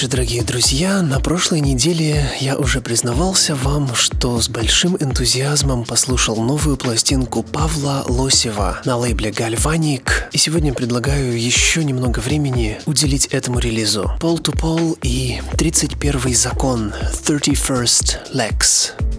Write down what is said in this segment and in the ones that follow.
Вечер, дорогие друзья. На прошлой неделе я уже признавался вам, что с большим энтузиазмом послушал новую пластинку Павла Лосева на лейбле Гальваник. И сегодня предлагаю еще немного времени уделить этому релизу. Пол to Пол и 31 закон 31st Lex.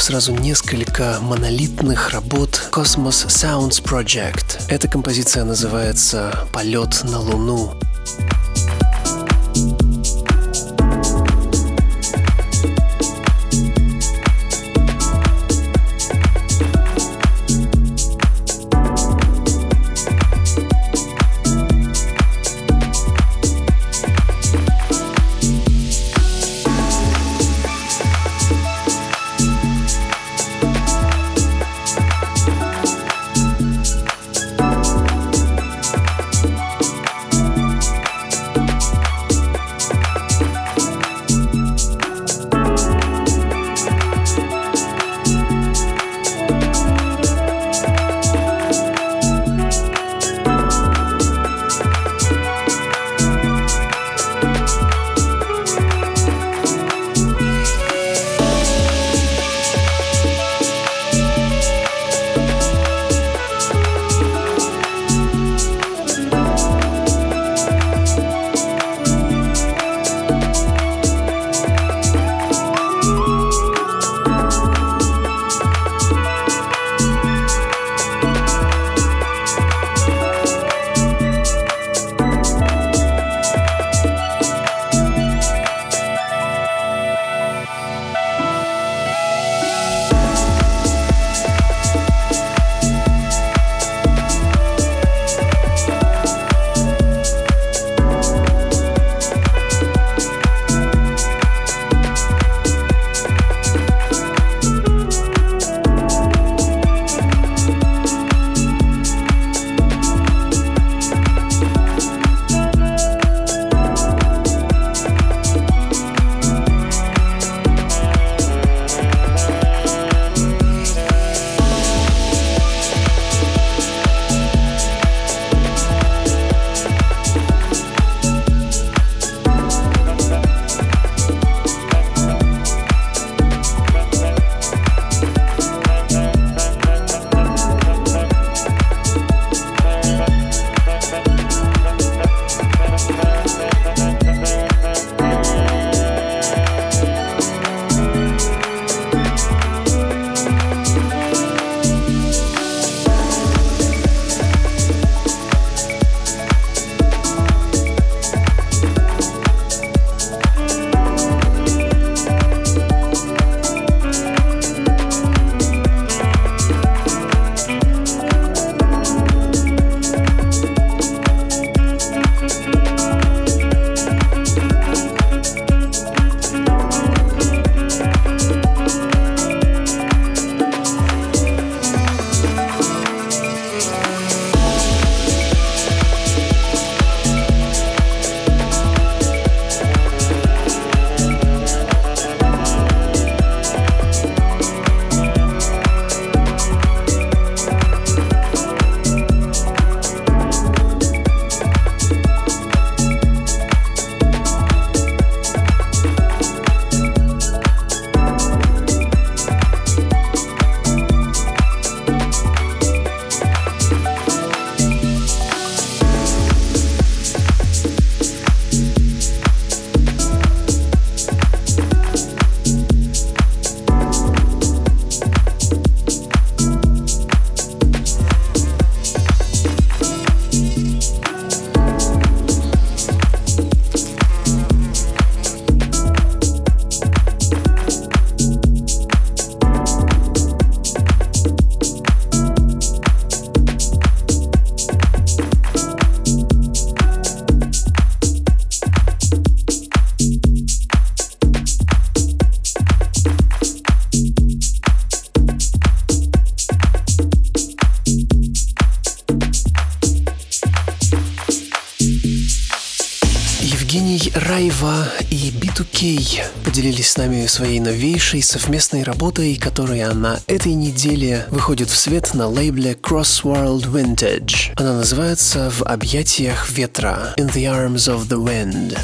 Сразу несколько монолитных работ Cosmos Sounds Project. Эта композиция называется «Полет на Луну». Нами своей новейшей совместной работой, которая на этой неделе выходит в свет на лейбле Crossworld Vintage. Она называется «В объятиях ветра» «In the Arms of the Wind».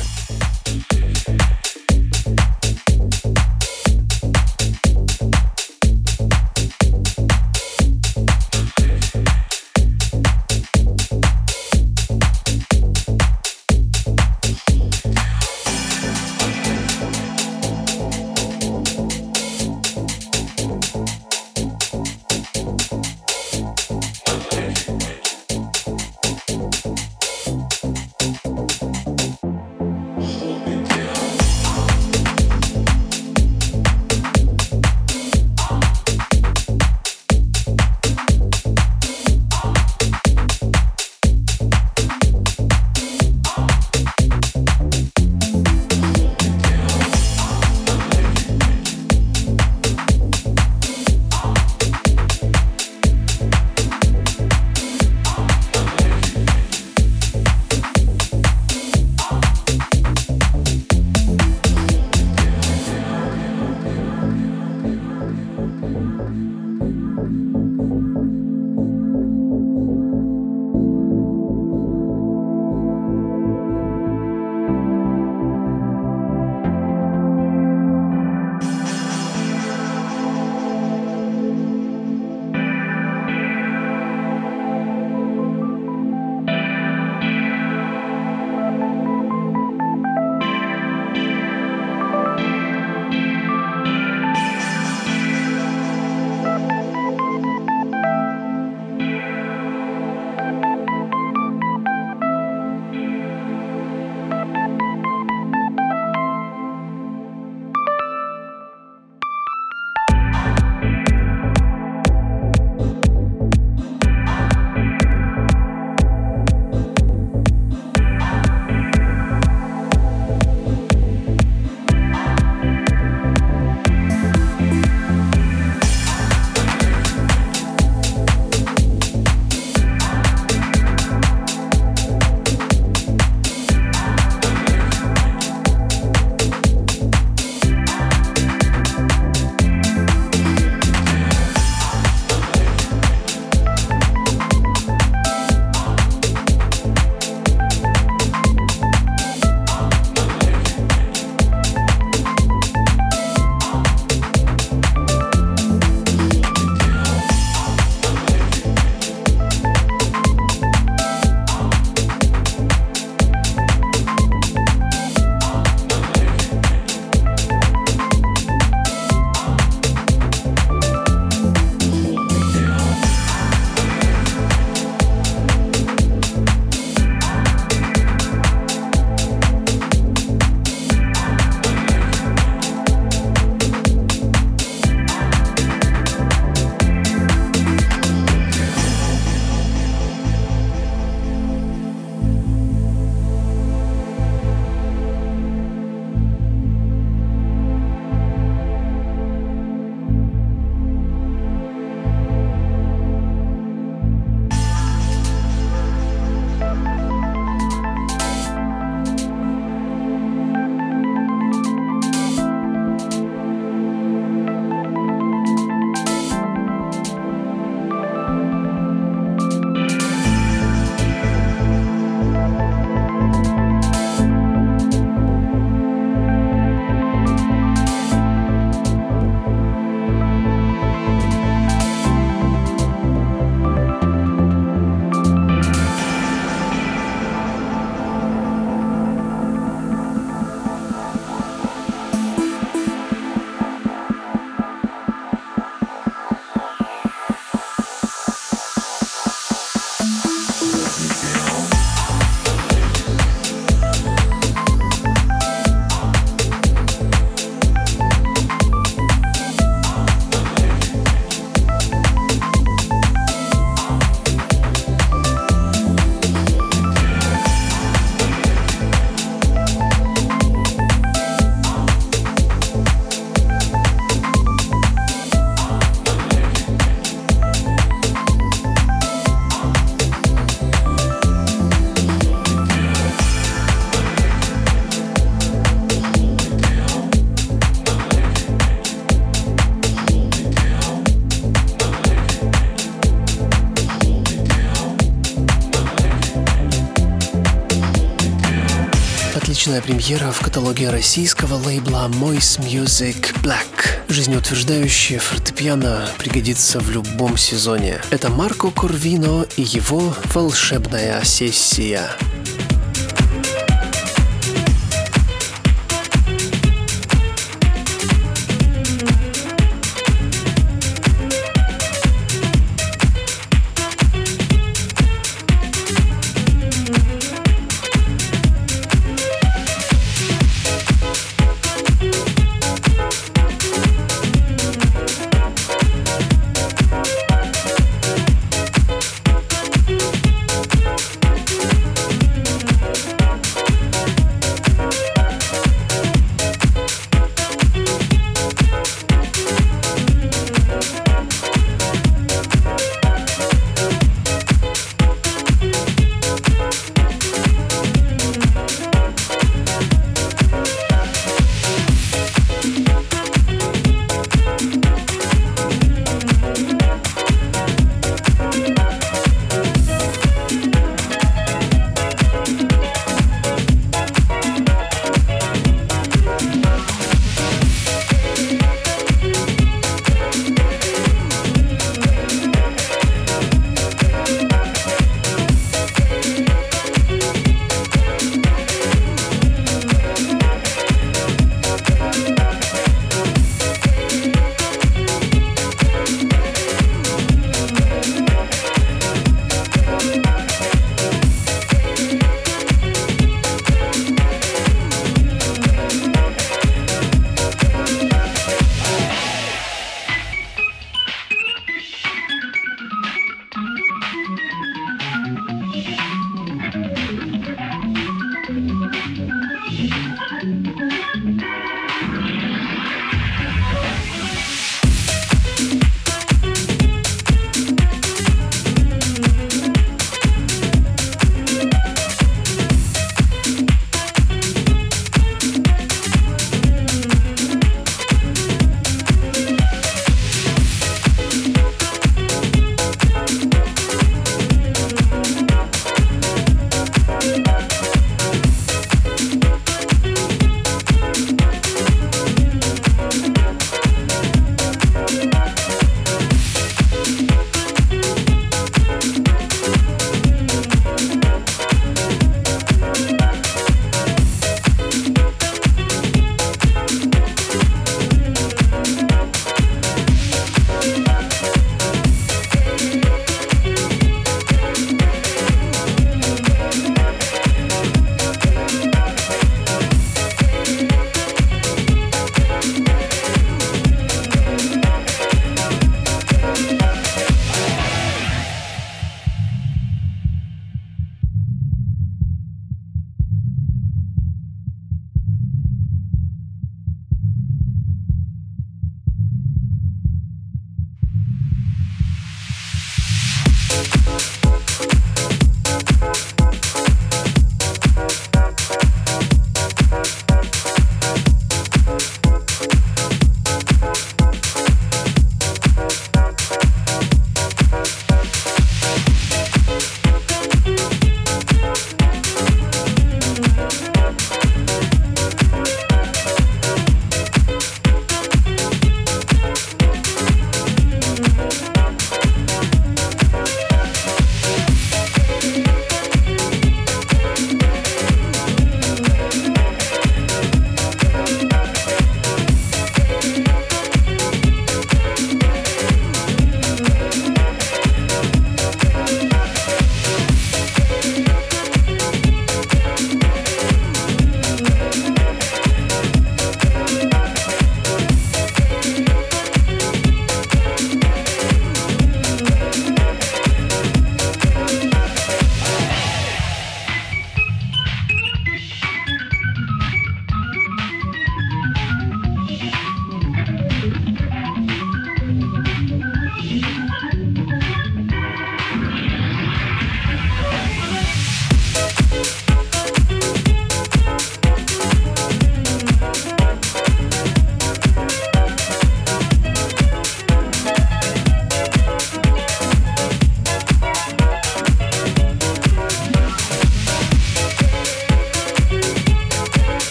Отличная премьера в каталоге российского лейбла Moist Music Black. Жизнеутверждающее фортепиано пригодится в любом сезоне. Это Марко Корвино и его «Волшебная сессия».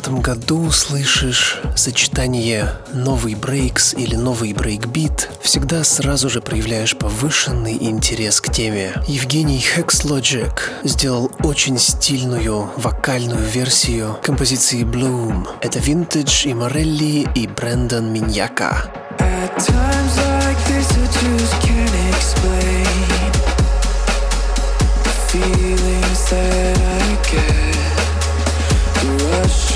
2020 году слышишь сочетание новый breaks или новый брейкбит, всегда сразу же проявляешь повышенный интерес к теме. Евгений Hexlogic сделал очень стильную вокальную версию композиции Bloom. Это Vintage и Morelli и Брэндон Миньяка. Feelings that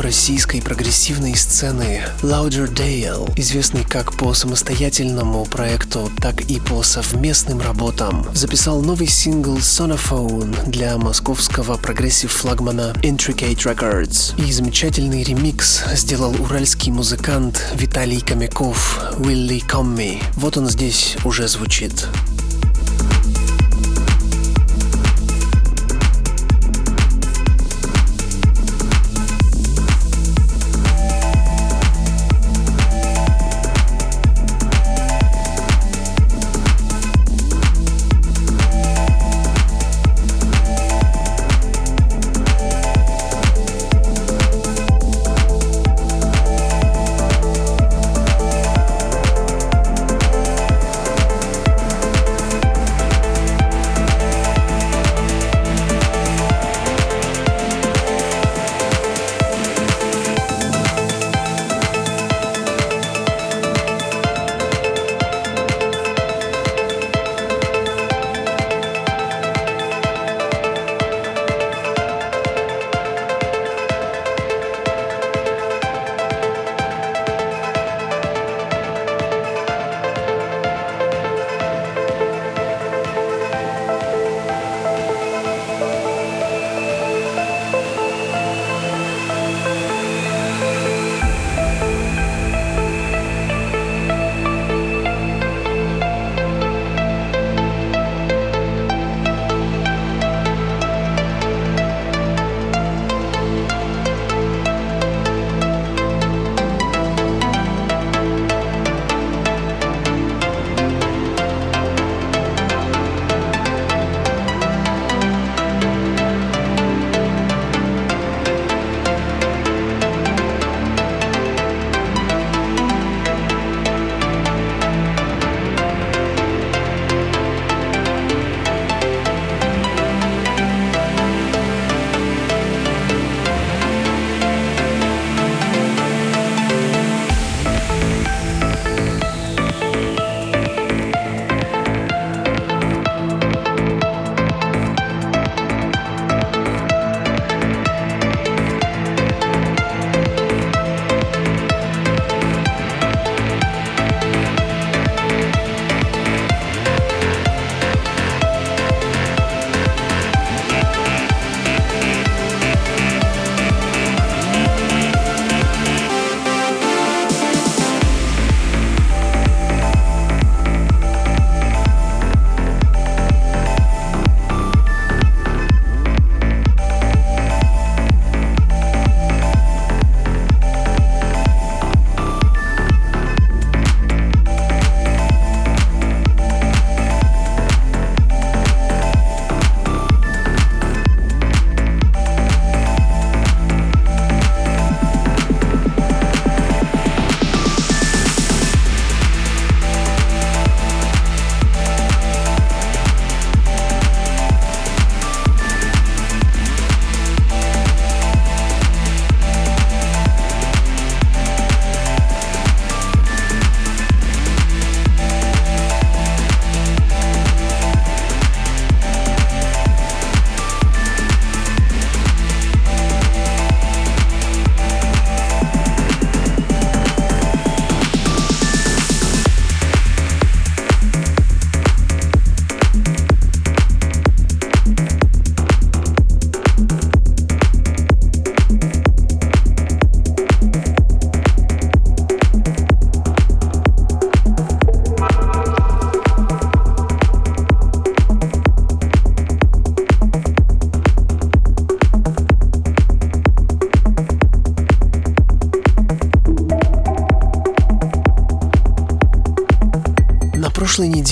российской прогрессивной сцены Lauderdale, известный как по самостоятельному проекту, так и по совместным работам, записал новый сингл Sonophone для московского прогрессив-флагмана Intricate Records. И замечательный ремикс сделал уральский музыкант Виталий Комяков «Willy Come Вот он здесь уже звучит.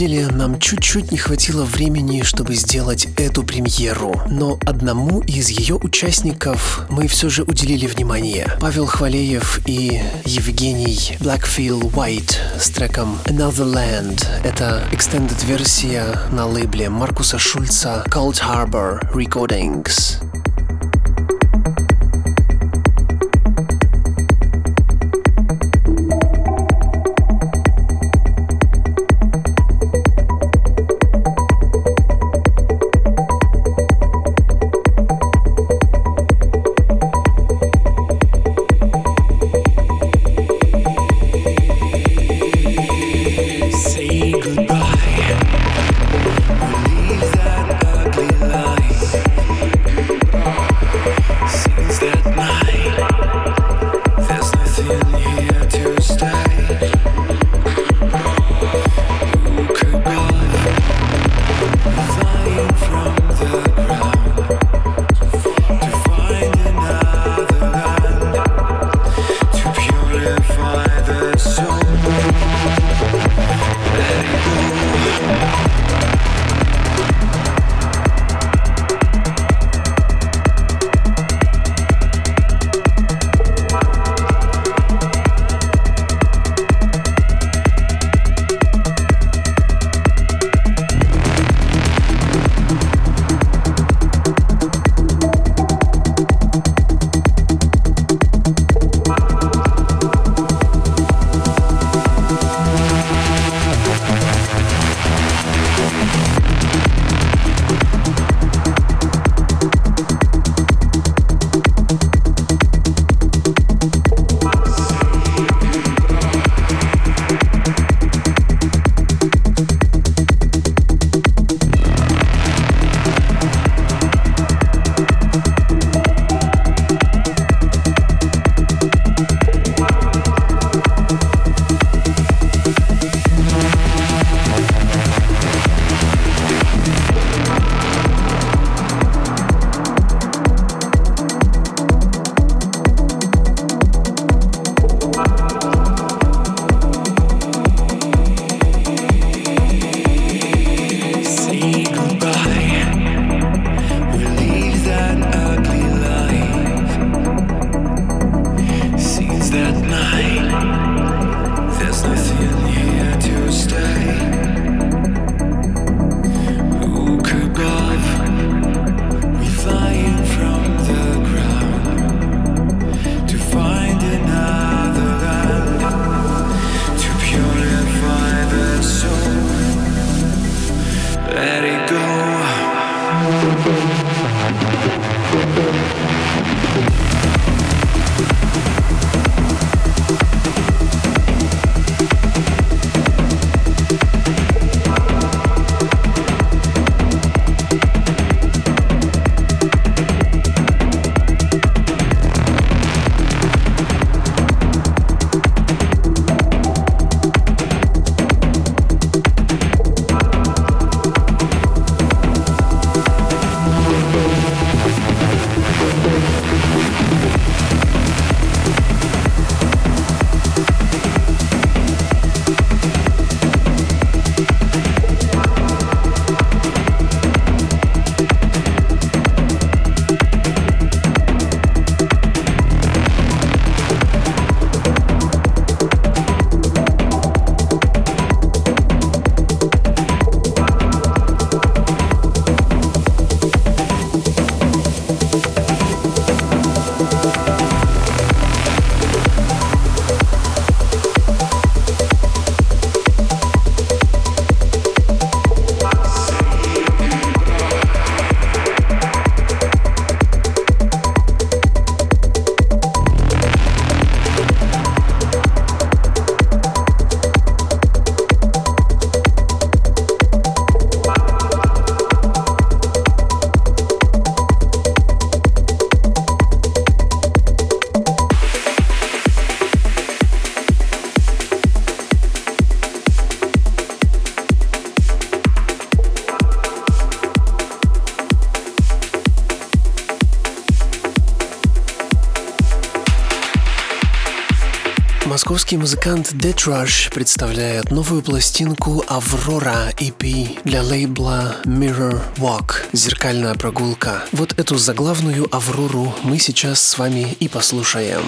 Неделе нам чуть-чуть не хватило времени, чтобы сделать эту премьеру, но одному из ее участников мы все же уделили внимание. Павел Хвалеев и Евгений Blackfield White с треком Another Land. Это extended версия на лейбле Маркуса Шульца Cold Harbor Recordings. Московский музыкант Dead Rush представляет новую пластинку «Аврора» EP для лейбла Mirror Walk «Зеркальная прогулка». Вот эту заглавную «Аврору» мы сейчас с вами и послушаем.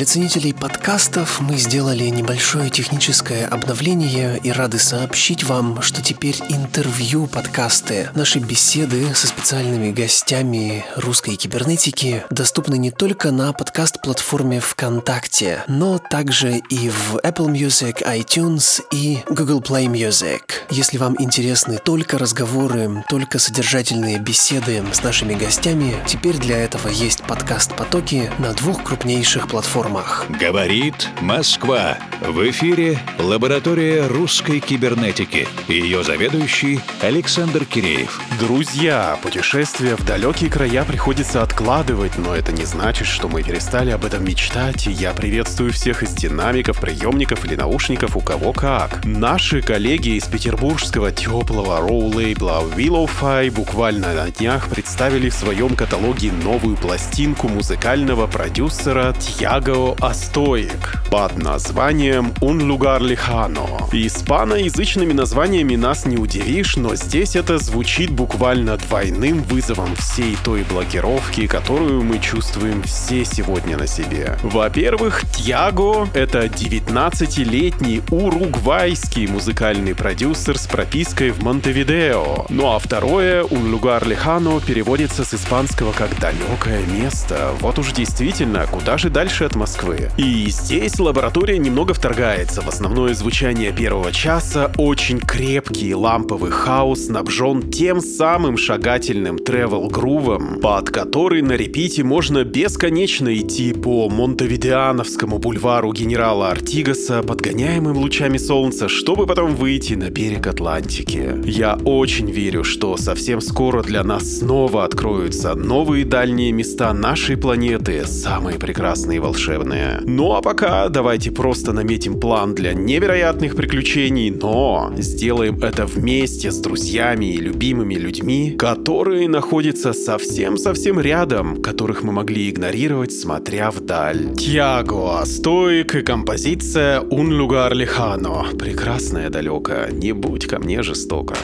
Для ценителей подкастов мы сделали небольшое техническое обновление и рады сообщить вам, что теперь интервью подкасты, наши беседы со специальными гостями русской кибернетики доступны не только на подкаст-платформе ВКонтакте, но также и в Apple Music, iTunes и Google Play Music. Если вам интересны только разговоры, только содержательные беседы с нашими гостями, теперь для этого есть подкаст-потоки на двух крупнейших платформах. Говорит Москва. В эфире лаборатория русской кибернетики. Ее заведующий Александр Киреев. Друзья, путешествия в далекие края приходится откладывать, но это не значит, что мы перестали об этом мечтать, и я приветствую всех из динамиков, приемников или наушников, у кого как. Наши коллеги из петербургского теплого роу-лейбла Willowfy буквально на днях представили в своем каталоге новую пластинку музыкального продюсера Тьяго Астоик под названием «Un lugar lejano». Испаноязычными названиями нас не удивишь, но здесь это звучит буквально двойным вызовом всей той блокировки, которую мы чувствуем все сегодня на себе. Во-первых, Тьяго — это 19-летний уругвайский музыкальный продюсер с пропиской в Монтевидео. Ну а второе, «Un lugar lejano» переводится с испанского как «далекое место». Вот уж действительно, куда же дальше от Москвы. И здесь лаборатория немного вторгается в основное звучание первого часа. Очень крепкий ламповый хаос снабжен тем самым шагательным тревел-грувом, под который на репите можно бесконечно идти по Монтевидеановскому бульвару генерала Артигаса, подгоняемым лучами солнца, чтобы потом выйти на берег Атлантики. Я очень верю, что совсем скоро для нас снова откроются новые дальние места нашей планеты, самые прекрасные в волшебные. Ну а пока давайте просто наметим план для невероятных приключений, но сделаем это вместе с друзьями и любимыми людьми, которые находятся совсем-совсем рядом, которых мы могли игнорировать, смотря вдаль. Тьяго, стоик и композиция «Un lugar lejano». Прекрасное далеко, не будь ко мне жестоко.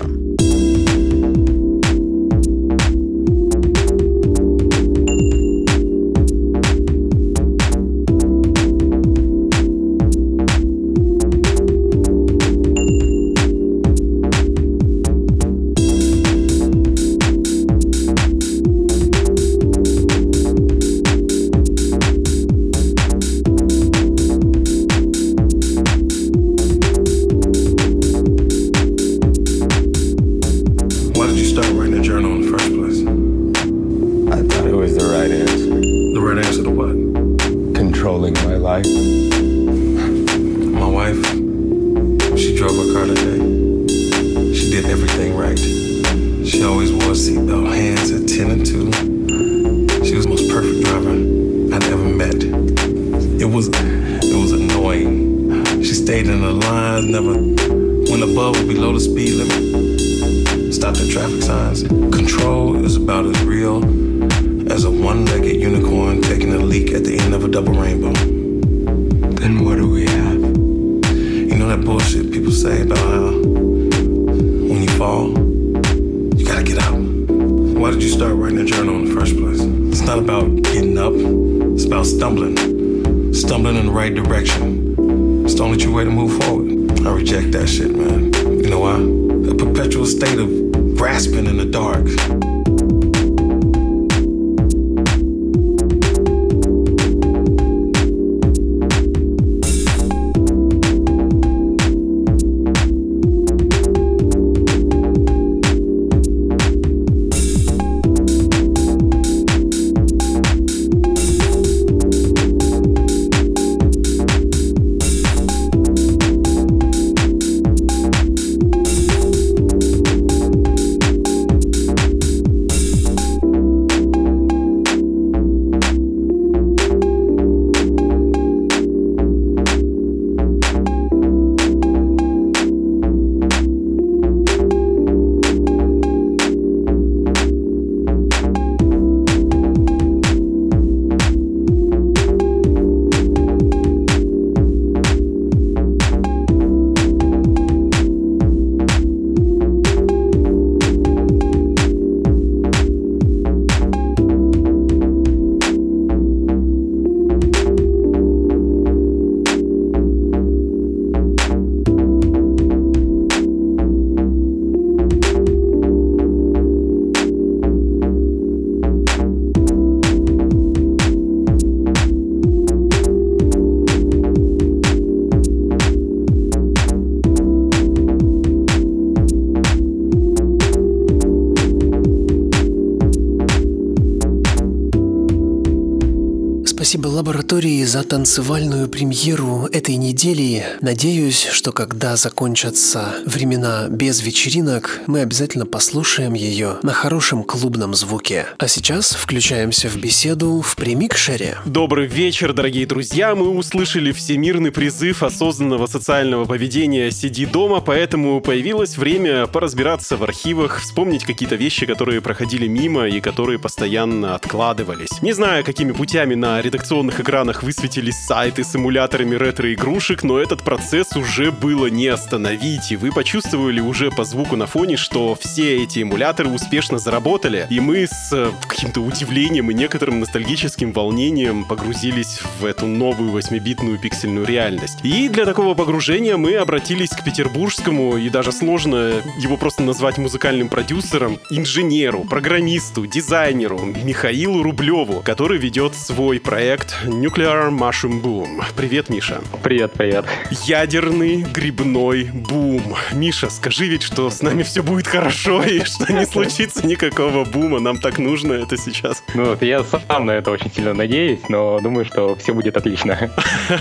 Лаборатории за танцевальную премьеру этой недели. Надеюсь, что когда закончатся времена без вечеринок, мы обязательно послушаем ее на хорошем клубном звуке. А сейчас включаемся в беседу в премикшере. Добрый вечер, дорогие друзья. Мы услышали всемирный призыв осознанного социального поведения «Сиди дома», поэтому появилось время поразбираться в архивах, вспомнить какие-то вещи, которые проходили мимо и которые постоянно откладывались. Не знаю, какими путями на редакционном телевизионных экранах высветились сайты с эмуляторами ретро-игрушек, но этот процесс уже было не остановить, и вы почувствовали уже по звуку на фоне, что все эти эмуляторы успешно заработали, и мы с э, каким-то удивлением и некоторым ностальгическим волнением погрузились в эту новую 8-битную пиксельную реальность. И для такого погружения мы обратились к петербургскому, и даже сложно его просто назвать музыкальным продюсером, инженеру, программисту, дизайнеру Михаилу Рублеву, который ведет свой проект Nuclear Mushroom Boom. Привет, Миша. Привет, привет. Ядерный грибной бум. Миша, скажи ведь, что с нами все будет хорошо и что не случится никакого бума. Нам так нужно это сейчас. Ну, я сам на это очень сильно надеюсь, но думаю, что все будет отлично.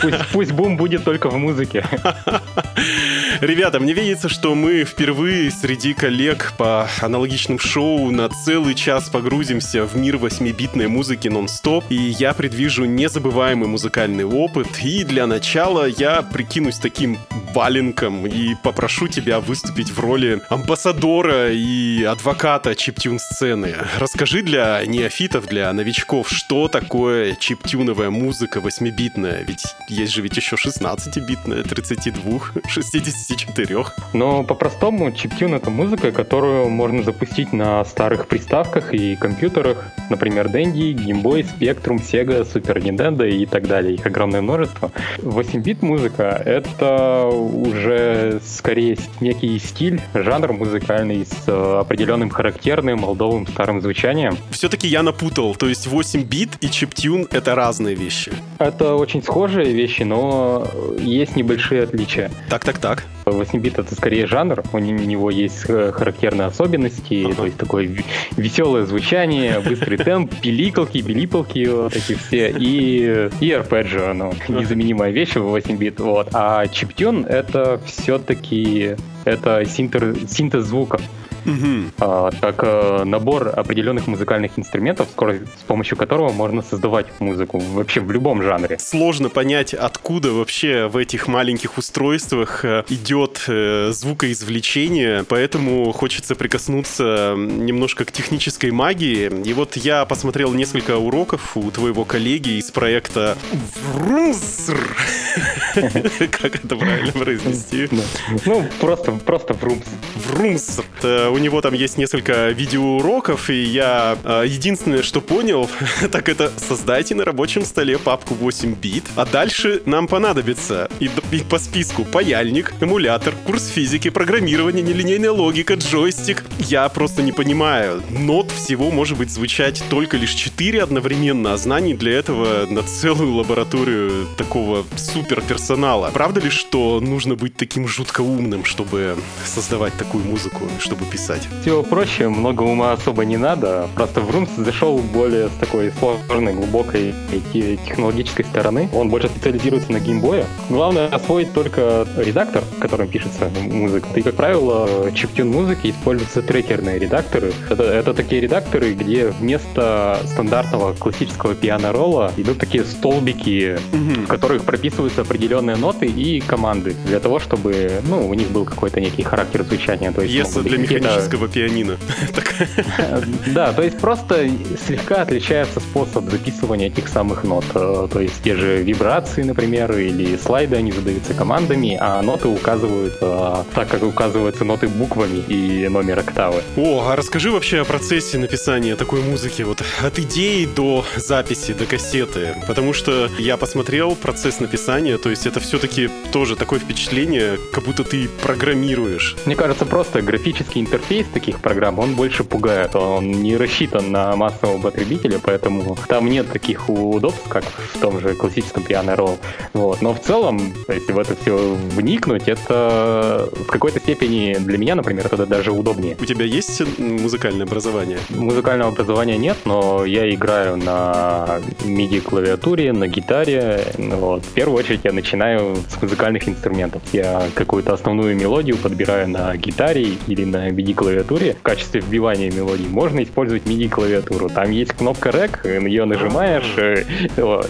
Пусть, пусть бум будет только в музыке. Ребята, мне видится, что мы впервые среди коллег по аналогичным шоу на целый час погрузимся в мир 8-битной музыки нон-стоп, и я предвижу незабываемый музыкальный опыт. И для начала я прикинусь таким валенком и попрошу тебя выступить в роли амбассадора и адвоката чиптюн сцены. Расскажи для неофитов, для новичков, что такое чиптюновая музыка 8-битная, ведь есть же ведь еще 16-битная, 32, 64. Но по-простому чиптюн это музыка, которую можно запустить на старых приставках и компьютерах, например, Dendy, Game Boy, Spectrum, Sega, Super Nintendo и так далее. Их огромное множество. 8-бит музыка — это уже скорее некий стиль, жанр музыкальный с э, определенным характерным олдовым старым звучанием. Все-таки я напутал, то есть 8 бит и чиптюн — это разные вещи. Это очень схожие вещи, но есть небольшие отличия. Так-так-так. 8-бит это скорее жанр, у него есть э, характерные особенности, ага. то есть такое веселое звучание, быстрый темп, пиликалки, билипалки, вот эти все, и, и арпеджио, ну, незаменимая вещь в 8-бит, вот. А чиптюн это все-таки это синтез, синтез звуков угу. а, как а, набор определенных музыкальных инструментов, с помощью которого можно создавать музыку вообще в любом жанре. Сложно понять, откуда вообще в этих маленьких устройствах э, идет э, звукоизвлечение, поэтому хочется прикоснуться немножко к технической магии. И вот я посмотрел несколько уроков у твоего коллеги из проекта Врумср. Как это правильно произнести? Ну, просто, просто Врумс. Врумср у него там есть несколько видеоуроков, и я э, единственное, что понял, так это создайте на рабочем столе папку 8 бит, а дальше нам понадобится и, и по списку паяльник, эмулятор, курс физики, программирование, нелинейная логика, джойстик. Я просто не понимаю. Нот всего может быть звучать только лишь 4 одновременно, а знаний для этого на целую лабораторию такого суперперсонала. Правда ли, что нужно быть таким жутко умным, чтобы создавать такую музыку, чтобы писать? писать? Все проще, много ума особо не надо. Просто в Rooms зашел более с такой сложной, глубокой технологической стороны. Он больше специализируется на геймбое. Главное освоить только редактор, в котором пишется музыка. И, как правило, чиптюн музыки используются трекерные редакторы. Это, это такие редакторы, где вместо стандартного классического пиано-ролла идут такие столбики, угу. в которых прописываются определенные ноты и команды для того, чтобы ну, у них был какой-то некий характер звучания. То есть Если для механического пианино. Да, то есть просто слегка отличается способ записывания этих самых нот. Э, то есть те же вибрации, например, или слайды, они задаются командами, а ноты указывают э, так, как указываются ноты буквами и номер октавы. О, а расскажи вообще о процессе написания такой музыки, вот от идеи до записи, до кассеты. Потому что я посмотрел процесс написания, то есть это все-таки тоже такое впечатление, как будто ты программируешь. Мне кажется, просто графический интерфейс интерфейс таких программ, он больше пугает. Он не рассчитан на массового потребителя, поэтому там нет таких удобств, как в том же классическом Piano Roll. Вот. Но в целом, если в это все вникнуть, это в какой-то степени для меня, например, это даже удобнее. У тебя есть музыкальное образование? Музыкального образования нет, но я играю на MIDI-клавиатуре, на гитаре. Вот. В первую очередь я начинаю с музыкальных инструментов. Я какую-то основную мелодию подбираю на гитаре или на MIDI MIDI-клавиатуре в качестве вбивания мелодий можно использовать MIDI-клавиатуру. Там есть кнопка REC, ее нажимаешь, э,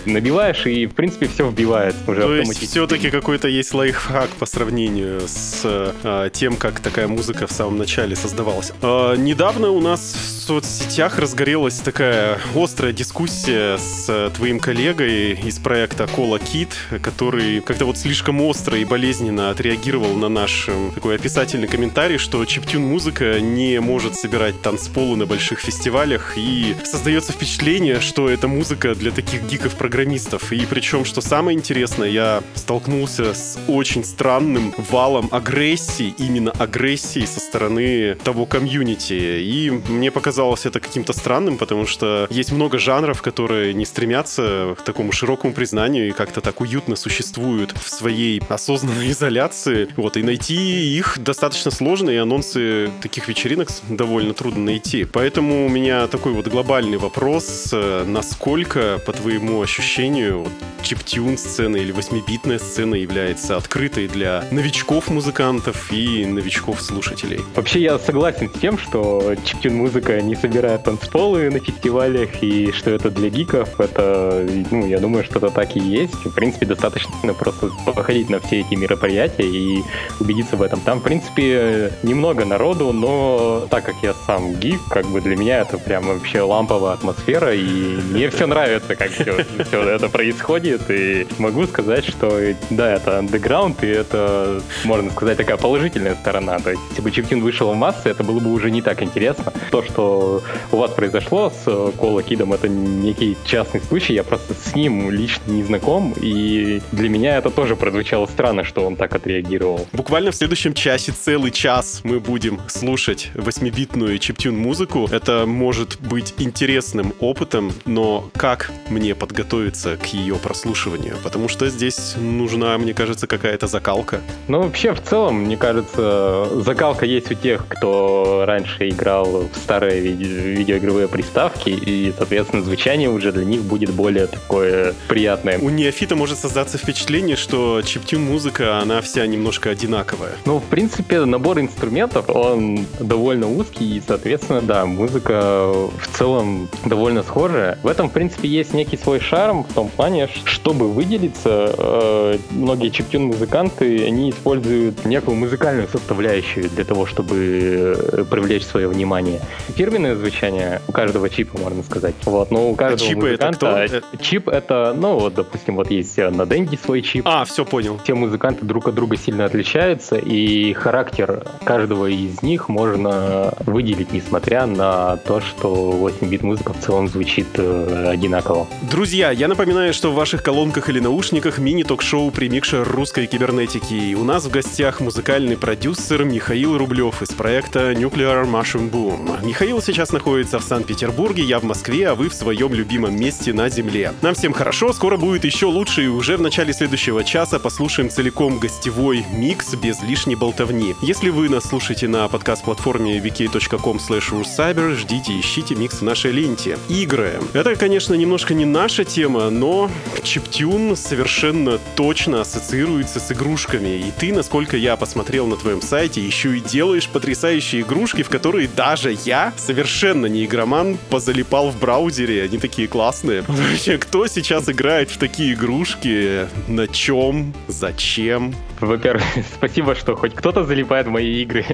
набиваешь, и, в принципе, все вбивается уже То есть все-таки какой-то есть лайфхак по сравнению с а, тем, как такая музыка в самом начале создавалась. А, недавно у нас в соцсетях разгорелась такая острая дискуссия с твоим коллегой из проекта Кола Кит, который как-то вот слишком остро и болезненно отреагировал на наш такой описательный комментарий, что чиптюн музыка не может собирать танцполы на больших фестивалях, и создается впечатление, что это музыка для таких гиков-программистов. И причем, что самое интересное, я столкнулся с очень странным валом агрессии, именно агрессии со стороны того комьюнити. И мне показалось это каким-то странным, потому что есть много жанров, которые не стремятся к такому широкому признанию и как-то так уютно существуют существуют в своей осознанной изоляции. Вот, и найти их достаточно сложно, и анонсы таких вечеринок довольно трудно найти. Поэтому у меня такой вот глобальный вопрос. Э, насколько, по твоему ощущению, вот, чиптюн сцена или 8-битная сцена является открытой для новичков-музыкантов и новичков-слушателей? Вообще я согласен с тем, что чиптюн музыка не собирает танцполы на фестивалях и что это для гиков. Это, ну, я думаю, что это так и есть. В принципе, достаточно просто походить на все эти мероприятия и убедиться в этом. Там, в принципе, немного народу, но так как я сам гик, как бы для меня это прям вообще ламповая атмосфера, и мне все нравится, как все, все это происходит, и могу сказать, что да, это андеграунд, и это, можно сказать, такая положительная сторона. То есть, если бы Чиптин вышел в массы, это было бы уже не так интересно. То, что у вас произошло с Кола Кидом, это некий частный случай, я просто с ним лично не знаком, и для меня это тоже прозвучало странно, что он так отреагировал. Буквально в следующем часе целый час мы будем слушать 8-битную чиптюн музыку. Это может быть интересным опытом, но как мне подготовиться к ее прослушиванию? Потому что здесь нужна, мне кажется, какая-то закалка. Ну, вообще, в целом, мне кажется, закалка есть у тех, кто раньше играл в старые виде- видеоигровые приставки, и, соответственно, звучание уже для них будет более такое приятное. У неофита может создаться впечатление, что чиптюн музыка, она вся немножко одинаковая. Ну, в принципе, набор инструментов, он довольно узкий, и, соответственно, да, музыка в целом довольно схожая. В этом, в принципе, есть некий свой шарм в том плане, чтобы выделиться, э, многие чиптюн-музыканты, они используют некую музыкальную составляющую для того, чтобы э, привлечь свое внимание. Фирменное звучание у каждого чипа, можно сказать. Вот, но у каждого А чипы это музыканта... кто? Чип это, ну, вот, допустим, вот есть на Денди свой чип, А, все понял. все музыканты друг от друга сильно отличаются, и характер каждого из них можно выделить, несмотря на то, что 8-бит музыка в целом звучит э, одинаково. Друзья, я напоминаю, что в ваших колонках или наушниках мини-ток-шоу «Примикшер русской кибернетики». И у нас в гостях музыкальный продюсер Михаил Рублев из проекта Nuclear Mushroom Boom. Михаил сейчас находится в Санкт-Петербурге, я в Москве, а вы в своем любимом месте на Земле. Нам всем хорошо, скоро будет еще лучше, и уже в начале следующего часа послушаем целиком гостевой микс без лишней болтовни. Если вы нас слушаете на подкаст-платформе vk.com russcyber, ждите, ищите микс в нашей ленте. Игры. Это, конечно, немножко не наша тема, но чиптюн совершенно точно ассоциируется с игрушками. И ты, насколько я посмотрел на твоем сайте, еще и делаешь потрясающие игрушки, в которые даже я, совершенно не игроман, позалипал в браузере. Они такие классные. Вообще, кто сейчас играет в такие игрушки? На чем? Зачем? Во-первых, спасибо, что хоть кто-то залипает в мои игры.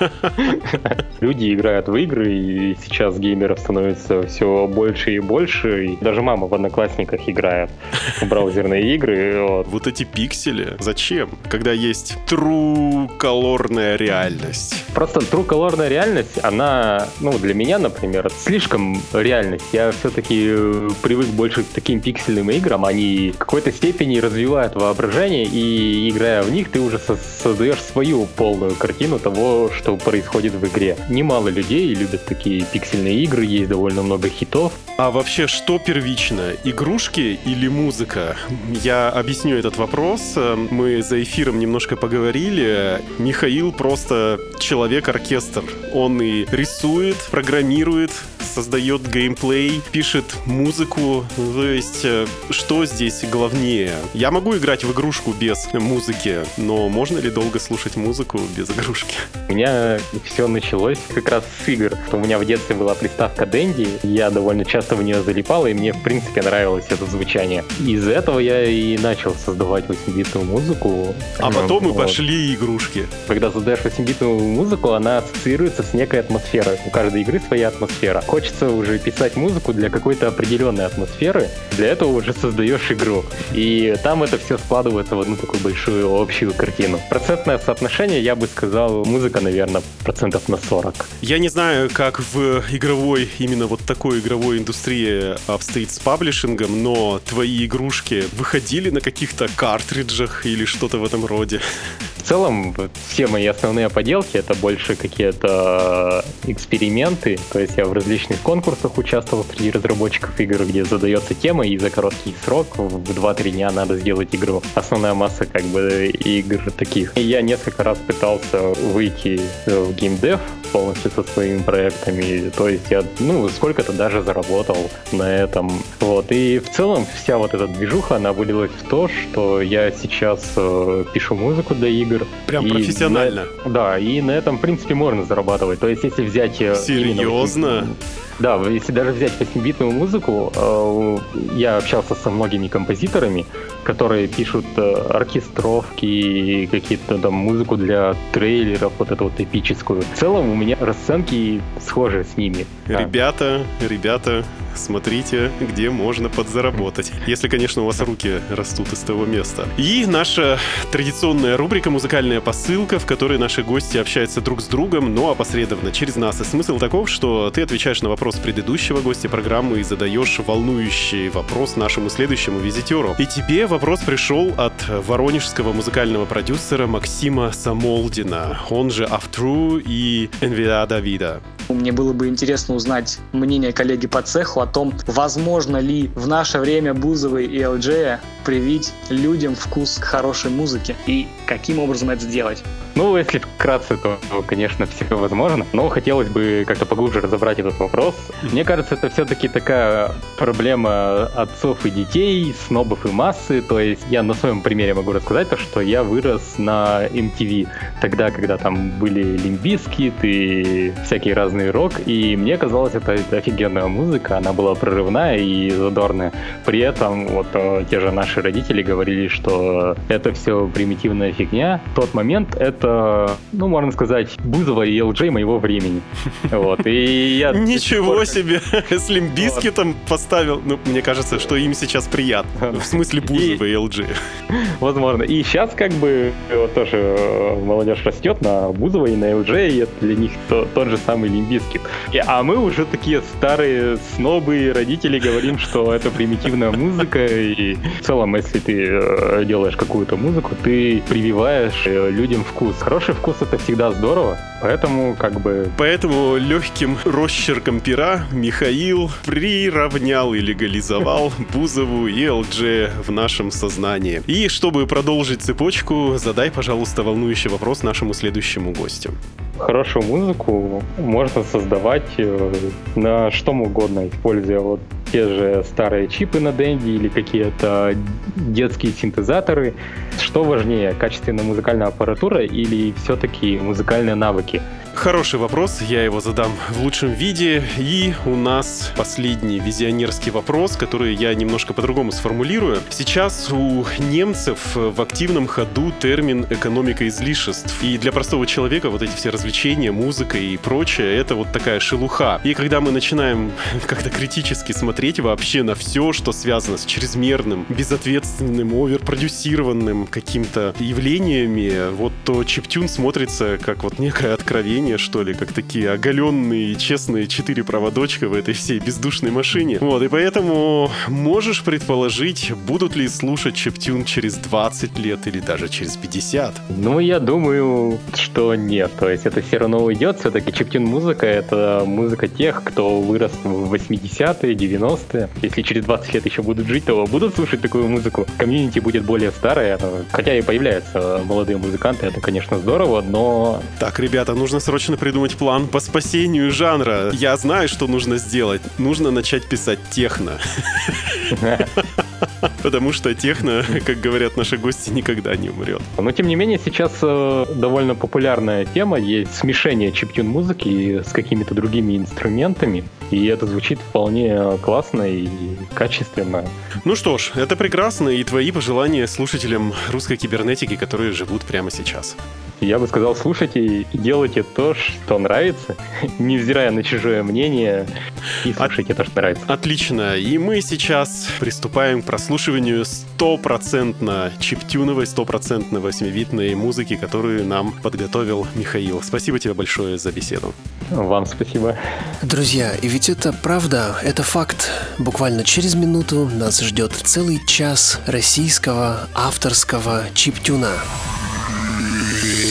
Люди играют в игры, и сейчас геймеров становится все больше и больше. И даже мама в Одноклассниках играет в браузерные игры. Вот. Вот эти пиксели. Зачем? Когда есть true колорная реальность. Просто true колорная реальность, она, ну, для меня, например, слишком реальность. Я все-таки э, привык больше к таким пиксельным играм. Они в какой-то степени развивают воображение, и играя в них, ты уже со- создаешь свою полную картину того, что происходит в игре. Немало людей любят такие пиксельные игры, есть довольно много хитов. А вообще, что первично? Игрушки или музыка? Я объясню этот вопрос. Э, Мы за эфиром немножко поговорили. Михаил просто человек-оркестр. Он и рисует, программирует, создает геймплей, пишет музыку. То есть, э, что здесь главнее? Я могу играть в игрушку без музыки, но можно ли долго слушать музыку без игрушки? У меня все началось как раз с игр. У меня в детстве была приставка Dendy, я довольно часто в нее залипал, и мне, в принципе, нравилось это звучание. Из этого я и начал создавать 8-битную музыку. А потом и Вот. пошли игрушки. Когда создаешь 8-битную музыку, она ассоциируется с некой атмосферой. У каждой игры своя атмосфера. Хочется уже писать музыку для какой-то определенной атмосферы. Для этого уже создаешь игру. И там это все складывается в одну такую большую общую картину. Процентное соотношение, я бы сказал, музыка, наверное, процентов на 40. Я не знаю, как в игровой, именно вот такой игровой индустрии обстоит с паблишингом, но твои игрушки выходили на каких-то картриджах или что-то в этом роде. Целом, все мои основные поделки это больше какие-то эксперименты. То есть я в различных конкурсах участвовал среди разработчиков игр, где задается тема, и за короткий срок, в 2-3 дня надо сделать игру. Основная масса как бы игр таких. И я несколько раз пытался выйти в геймдев полностью со своими проектами. То есть я, ну, сколько-то даже заработал на этом. Вот. И в целом вся вот эта движуха, она вылилась в то, что я сейчас э, пишу музыку для игр. Прям И профессионально. на- да, и на этом, в принципе, можно зарабатывать. То есть, если взять... э, именно Серьезно? да, если даже взять 8-битную музыку, э, я общался со многими композиторами, которые пишут э, оркестровки, какие-то там музыку для трейлеров, вот эту вот эпическую. В целом у меня расценки схожи с ними. Да. Ребята, ребята, смотрите, где можно подзаработать. Если, конечно, у вас руки растут из того места. И наша традиционная рубрика «Музыкальная посылка», в которой наши гости общаются друг с другом, но опосредованно через нас. И смысл таков, что ты отвечаешь на вопрос предыдущего гостя программы и задаешь волнующий вопрос нашему следующему визитеру. И тебе вопрос пришел от воронежского музыкального продюсера Максима Самолдина, он же Автру и Энвиа Давида. Мне было бы интересно узнать мнение коллеги по цеху о том, возможно ли в наше время Бузовой и LJ привить людям вкус к хорошей музыке и каким образом это сделать. Ну, если вкратце, то, конечно, все возможно. Но хотелось бы как-то поглубже разобрать этот вопрос. Мне кажется, это все-таки такая проблема отцов и детей, снобов и массы. То есть я на своем примере могу рассказать то, что я вырос на MTV. Тогда, когда там были Limp Bizkit и всякий разный рок. И мне казалось, это офигенная музыка. Она была прорывная и задорная. При этом вот э, те же наши родители говорили, что это все примитивная фигня. В тот момент это, ну, можно сказать, Бузова и Элджей моего времени. Вот. И я Ничего себе! С Limp Bizkit ом поставил. Ну, мне кажется, что им сейчас приятно. В смысле Бузова и LG. Возможно. И сейчас как бы тоже э, молодежь растет на Бузова и на Элджея, и это для них то- тот же самый Limp Bizkit. А мы уже такие старые снобы и родители говорим, что это примитивная музыка, и в целом, если ты э, делаешь какую-то музыку, ты прививаешь э, людям вкус. Хороший вкус это всегда здорово, поэтому как бы Поэтому легким росчерком пера Михаил приравнял и легализовал Бузову и LG в нашем сознании. И чтобы продолжить цепочку, задай, пожалуйста, волнующий вопрос нашему следующему гостю. Хорошую музыку можно создавать э, на что угодно, используя вот те же старые чипы на Денди или какие-то детские синтезаторы. Что важнее, качественная музыкальная аппаратура или все-таки музыкальные навыки? Хороший вопрос, я его задам в лучшем виде. И у нас последний визионерский вопрос, который я немножко по-другому сформулирую. Сейчас у немцев в активном ходу термин «экономика излишеств». И для простого человека вот эти все развлечения, музыка и прочее, это вот такая шелуха. И когда мы начинаем как-то критически смотреть вообще на все, что связано с чрезмерным, безответственным, оверпродюсированным каким-то явлениями, вот то чиптюн смотрится как вот некое откровение, что ли, как такие оголенные честные четыре проводочка в этой всей бездушной машине. Вот, и поэтому можешь предположить, будут ли слушать чиптюн через 20 лет или даже через 50? Ну, я думаю, что нет. То есть это все равно уйдет. Все-таки чиптюн музыка — это музыка тех, кто вырос в 80-е, 90-е. Если через 20 лет еще будут жить, то будут слушать такую музыку. Комьюнити будет более старое. Хотя и появляются молодые музыканты, это, конечно, здорово, но Так, ребята, нужно срочно придумать план по спасению жанра. Я знаю, что нужно сделать. Нужно начать писать техно. Потому что техно, как говорят наши гости, никогда не умрет. Но тем не менее, сейчас э, довольно популярная тема есть смешение чиптюн музыки с какими-то другими инструментами. И это звучит вполне классно и качественно. Ну что ж, это прекрасно, и твои пожелания слушателям русской кибернетики, которые живут прямо сейчас. Я бы сказал, слушайте и делайте то, что нравится, невзирая на чужое мнение, и слушайте то, что нравится. Отлично, и мы сейчас приступаем к прослушиванию стопроцентно чиптюновой, стопроцентно восьмивитной музыки, которую нам подготовил Михаил. Спасибо тебе большое за беседу. Вам спасибо. Друзья, и ведь это правда, это факт. Буквально через минуту нас ждет целый час российского авторского чиптюна.